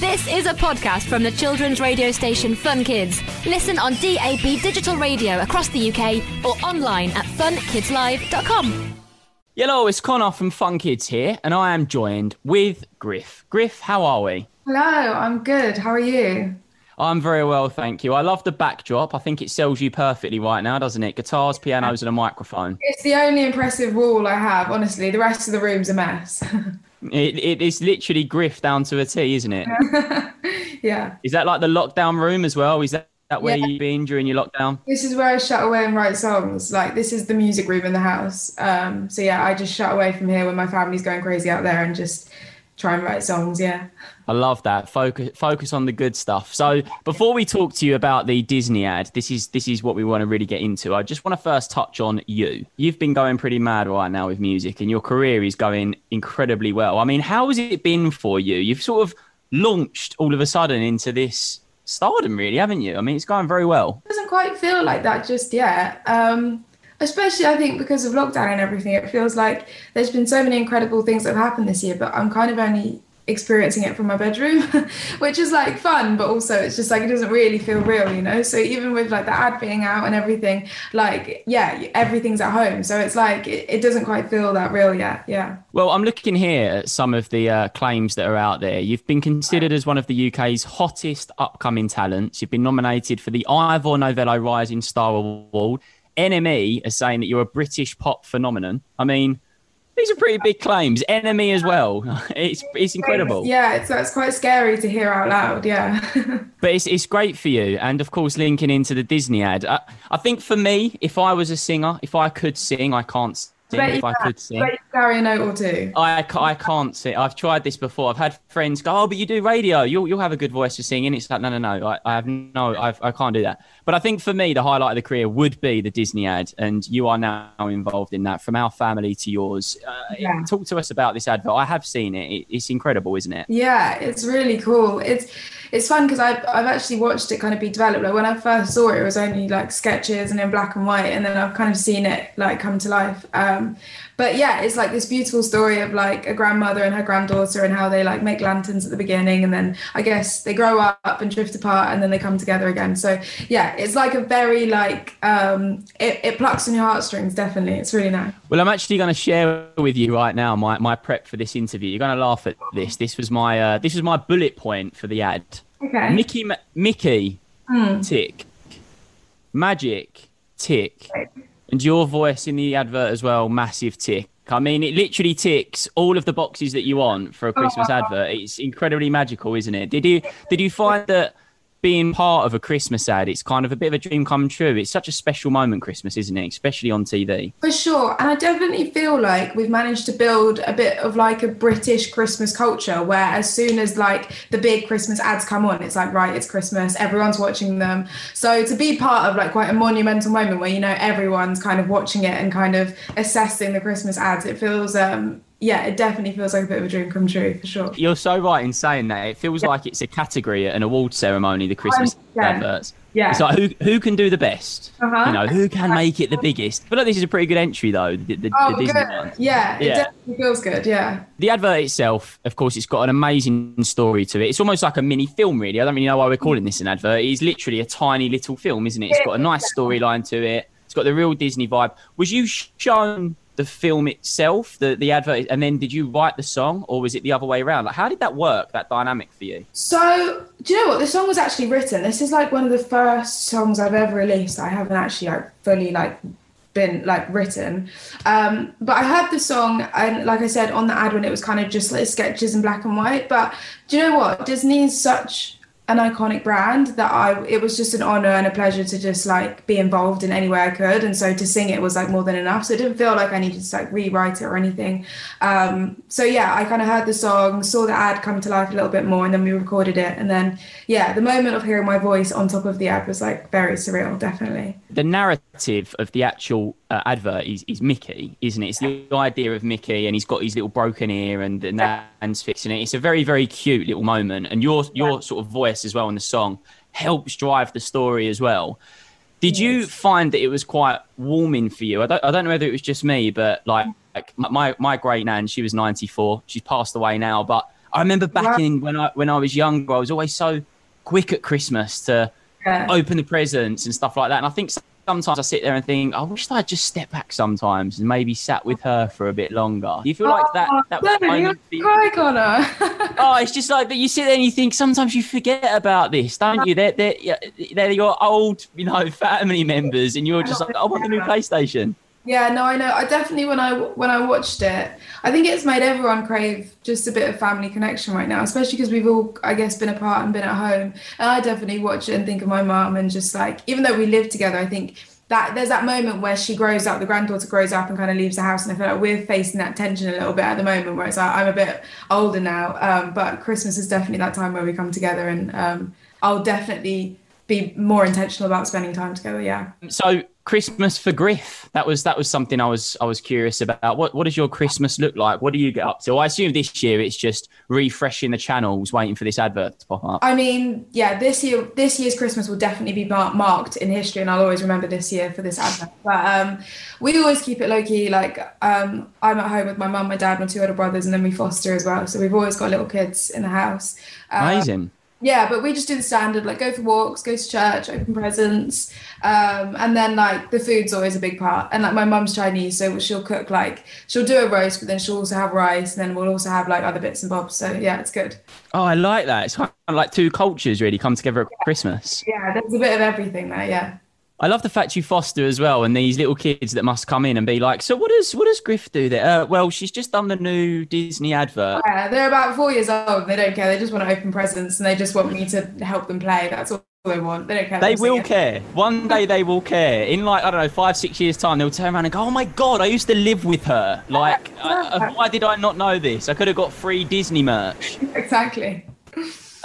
This is a podcast from the children's radio station Fun Kids. Listen on DAB digital radio across the UK or online at funkidslive.com. Hello, it's Connor from Fun Kids here, and I am joined with Griff. Griff, how are we? Hello, I'm good. How are you? I'm very well, thank you. I love the backdrop. I think it sells you perfectly right now, doesn't it? Guitars, pianos, and a microphone. It's the only impressive wall I have, honestly. The rest of the room's a mess. It, it is literally Griff down to a T, isn't it? yeah. Is that like the lockdown room as well? Is that, that where Yeah. you've been during your lockdown? This is where I shut away and write songs. Like, this is the music room in the house. Um, so, yeah, I just shut away from here when my family's going crazy out there and just try and write songs. Yeah. I love that. Focus focus on the good stuff. So before we talk to you about the Disney ad, this is this is what we want to really get into. I just want to first touch on you. You've been going pretty mad right now with music and your career is going incredibly well. I mean, how has it been for you? You've sort of launched all of a sudden into this stardom really, haven't you? I mean, it's going very well. It doesn't quite feel like that just yet. Um, especially, I think, because of lockdown and everything. It feels like there's been so many incredible things that have happened this year, but I'm kind of only experiencing it from my bedroom, which is like fun, but also it's just like it doesn't really feel real, you know? So even with like the ad being out and everything, like, yeah, everything's at home. So it's like it, it doesn't quite feel that real yet. Yeah. Well, I'm looking here at some of the uh, claims that are out there. You've been considered as one of the UK's hottest upcoming talents. You've been nominated for the Ivor Novello Rising Star Award. NME are saying that you're a British pop phenomenon. I mean, these are pretty big claims. Enemy as well. It's it's incredible. Yeah, it's, it's quite scary to hear out loud. Yeah. But it's, it's great for you. And of course, linking into the Disney ad. I, I think for me, if I was a singer, if I could sing, I can't If I can. could sing. Bet you can carry a note or two. I, I can't sing. I've tried this before. I've had friends go, "Oh, but you do radio. You'll you'll have a good voice for singing." It's like, no, no, no. I, I have no. I've, I can't do that. But I think for me, the highlight of the career would be the Disney ad, and you are now involved in that. From our family to yours, uh, Yeah. talk to us about this advert. I have seen it. it it's incredible, isn't it? Yeah, it's really cool. It's it's fun because I've I've actually watched it kind of be developed. Like when I first saw it, it was only like sketches and in black and white, and then I've kind of seen it like come to life. Um, but yeah, it's like this beautiful story of like a grandmother and her granddaughter and how they like make lanterns at the beginning, and then I guess they grow up and drift apart, and then they come together again. So yeah, it's like a very like um, it it plucks on your heartstrings. Definitely, it's really nice. Well, I'm actually going to share with you right now my, my prep for this interview. You're going to laugh at this. This was my uh, this was my bullet point for the ad. Okay. Mickey Ma- Mickey tick, Magic tick, and your voice in the advert as well. Massive tick. I mean, it literally ticks all of the boxes that you want for a Christmas advert. It's incredibly magical, isn't it? Did you did you find that being part of a Christmas ad, it's kind of a bit of a dream come true? It's such a special moment, Christmas, isn't it? Especially on TV. For sure. And I definitely feel like we've managed to build a bit of like a British Christmas culture where as soon as like the big Christmas ads come on, it's like, right, it's Christmas, everyone's watching them. So to be part of like quite a monumental moment where, you know, everyone's kind of watching it and kind of assessing the Christmas ads, it feels, um, yeah, it definitely feels like a bit of a dream come true for sure. You're so right in saying that. It feels like it's a category at an award ceremony, the Christmas 100%. adverts. Yeah. It's like who who can do the best? Uh-huh. You know, who can make it the biggest? But look, this is a pretty good entry though. The, the, Oh, the Disney good. one. Yeah, it definitely feels good. Yeah. The advert itself, of course, it's got an amazing story to it. It's almost like a mini film, really. I don't really know why we're calling this an advert. It's literally a tiny little film, isn't it? It's got a nice storyline to it. It's got the real Disney vibe. Was you shown the film itself, the the advert, and then did you write the song, or was it the other way around? Like, how did that work? That dynamic for you? So, do you know what? The song was actually written. This is like one of the first songs I've ever released. I haven't actually like fully like been like written. Um, but I heard the song and like I said on the ad when it was kind of just like sketches in black and white. But do you know what? Disney's such an iconic brand that I it was just an honor and a pleasure to just like be involved in any way I could. And so to sing it was like more than enough. So it didn't feel like I needed to like rewrite it or anything. Um so yeah I kind of heard the song saw the ad come to life a little bit more and then we recorded it. And then yeah the moment of hearing my voice on top of the ad was like very surreal definitely. The narrative of the actual uh, advert is, is Mickey, isn't it? It's the idea of Mickey, and he's got his little broken ear, and the Nan's fixing it. It's a very, very cute little moment, and your your sort of voice as well in the song helps drive the story as well. Did you find that it was quite warming for you? I don't, I don't know whether it was just me, but like, like my my great nan, she was ninety four. She's passed away now, but I remember back in when I when I was younger, I was always so quick at Christmas to yeah. open the presents and stuff like that. And I think sometimes I sit there and think, I wish I'd just step back sometimes and maybe sat with her for a bit longer. Do you feel like that? Oh, that was no, you're cry, Connor. oh, it's just like, but you sit there and you think sometimes you forget about this, don't you? They're, they're, they're your old, you know, family members, and you're just like, I want the new PlayStation. Yeah, no, I know. I definitely when I when I watched it, I think it's made everyone crave just a bit of family connection right now, especially because we've all, I guess, been apart and been at home. And I definitely watch it and think of my mum and just like, even though we live together, I think that there's that moment where she grows up, the granddaughter grows up and kind of leaves the house, and I feel like we're facing that tension a little bit at the moment, where it's like I'm a bit older now, um, but Christmas is definitely that time where we come together, and um, I'll definitely be more intentional about spending time together. Yeah. So Christmas for Griff. That was that was something I was I was curious about. What what does your Christmas look like? What do you get up to? I assume this year it's just refreshing the channels, waiting for this advert to pop up. I mean, yeah, this year this year's Christmas will definitely be marked in history, and I'll always remember this year for this advert. But um, we always keep it low key. Like um, I'm at home with my mum, my dad, my two older brothers, and then we foster as well. So we've always got little kids in the house. Um, Amazing yeah, but we just do the standard, like go for walks, go to church, open presents, um, and then like the food's always a big part. And like my mum's Chinese, so she'll cook like she'll do a roast, but then she'll also have rice, and then we'll also have like other bits and bobs. So yeah, it's good. Oh, I like that. It's kind of like two cultures really come together at yeah. Christmas. Yeah, there's a bit of everything there. Yeah. I love the fact you foster as well, and these little kids that must come in and be like, "So what does what does Griff do there?" Uh, well, she's just done the new Disney advert. Yeah, they're about four years old. They don't care. They just want to open presents, and they just want me to help them play. That's all they want. They don't care. They will care. One day they will care. In like I don't know, five six years time, they'll turn around and go, "Oh my god, I used to live with her. Like, I, why did I not know this? I could have got free Disney merch." Exactly.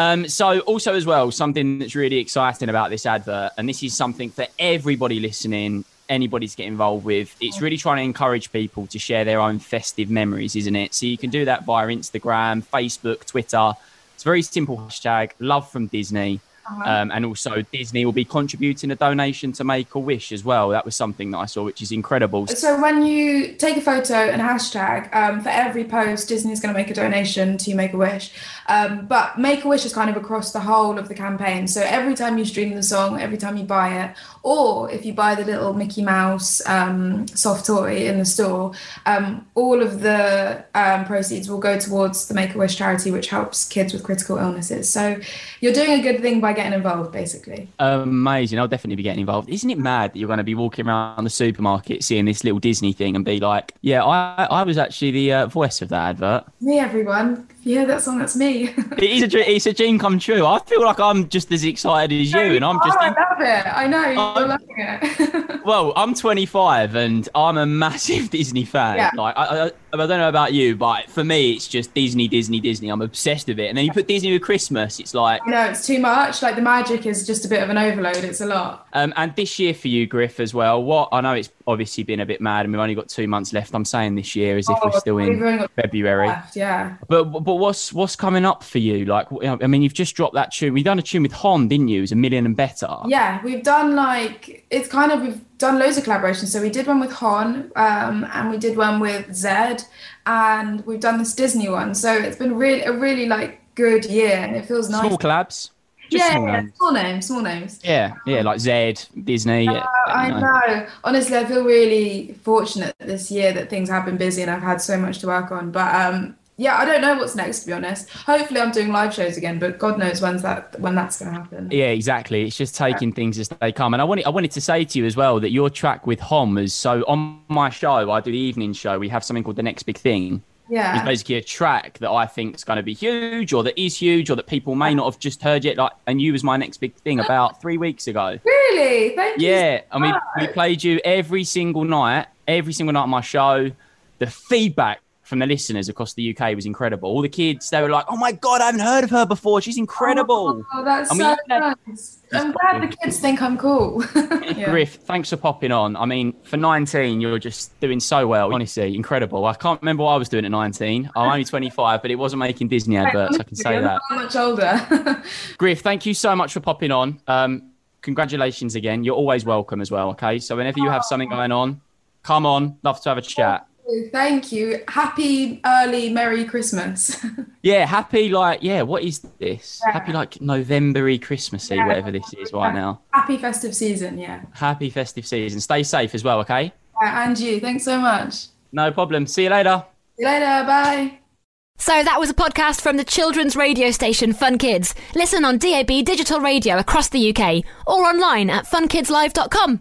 Um, so also as well, something that's really exciting about this advert, and this is something for everybody listening, anybody to get involved with. It's really trying to encourage people to share their own festive memories, isn't it? So you can do that via Instagram, Facebook, Twitter. It's a very simple hashtag, love from Disney. Uh-huh. Um, and also, Disney will be contributing a donation to Make a Wish as well. That was something that I saw, which is incredible. So, when you take a photo and hashtag, um, for every post, Disney is going to make a donation to Make a Wish. Um, but Make a Wish is kind of across the whole of the campaign. So, every time you stream the song, every time you buy it, or if you buy the little Mickey Mouse um, soft toy in the store, um, all of the um, proceeds will go towards the Make a Wish charity, which helps kids with critical illnesses. So, you're doing a good thing by getting involved, basically. Amazing. I'll definitely be getting involved. Isn't it mad that you're going to be walking around the supermarket seeing this little Disney thing and be like, yeah, I, I was actually the uh, voice of that advert? Me, everyone. Yeah, that song, that's me. it is a, it's a dream come true. I feel like I'm just as excited as you, and I'm just. Oh, I love it. I know you're loving it. well, I'm 25 and I'm a massive Disney fan. Yeah. Like, I, I, I don't know about you, but for me, it's just Disney, Disney, Disney. I'm obsessed with it. And then you put Disney with Christmas, it's like. No, it's too much. Like the magic is just a bit of an overload. It's a lot. Um, and this year for you, Griff, as well. What I know it's obviously been a bit mad, and we've only got two months left. I'm saying this year as if oh, we're still in February. Left, yeah. But but what's what's coming up for you? Like, I mean, you've just dropped that tune. We've done a tune with HONNE, didn't you? It was a million and better. Yeah, we've done like it's kind of we've done loads of collaborations. So we did one with HONNE, um, and we did one with Zedd, and we've done this Disney one. So it's been really a really like good year, and it feels nice. Small collabs. Just yeah, small, yeah, names. small names, small names. Yeah, yeah, like Zedd, Disney. Uh, I know. know. Honestly, I feel really fortunate this year that things have been busy and I've had so much to work on. But um, yeah, I don't know what's next to be honest. Hopefully, I'm doing live shows again, but God knows when's that when that's going to happen. Yeah, exactly. It's just taking yeah. things as they come. And I wanted I wanted to say to you as well that your track with HONNE is so on my show. I do the evening show. We have something called the next big thing. Yeah, it's basically a track that I think is going to be huge, or that is huge, or that people may not have just heard yet. Like, and you was my next big thing about three weeks ago. Really? Thank. Yeah, so I mean, we played you every single night, every single night on my show. The feedback from the listeners across the UK was incredible. All the kids, they were like, "Oh my god, I haven't heard of her before. She's incredible." Oh, that's I mean, so nice. I'm glad the kids think I'm cool. yeah. Griff, thanks for popping on. I mean, for 19, you're just doing so well. Honestly, incredible. I can't remember what I was doing at 19. I'm only 25, but it wasn't making Disney adverts. I can say I'm that. much older. Griff, thank you so much for popping on. Um, congratulations again. You're always welcome as well. Okay, so whenever you have something going on, come on. Love to have a chat. Thank you. Happy early Merry Christmas. yeah, happy like yeah. What is this? Yeah. Happy like Novembery Christmassy, yeah. whatever this is right now. Happy festive season. Yeah. Happy festive season. Stay safe as well. Okay. Yeah, and you. Thanks so much. No problem. See you later. See you later. Bye. So that was a podcast from the children's radio station Fun Kids. Listen on DAB digital radio across the UK or online at funkidslive.com.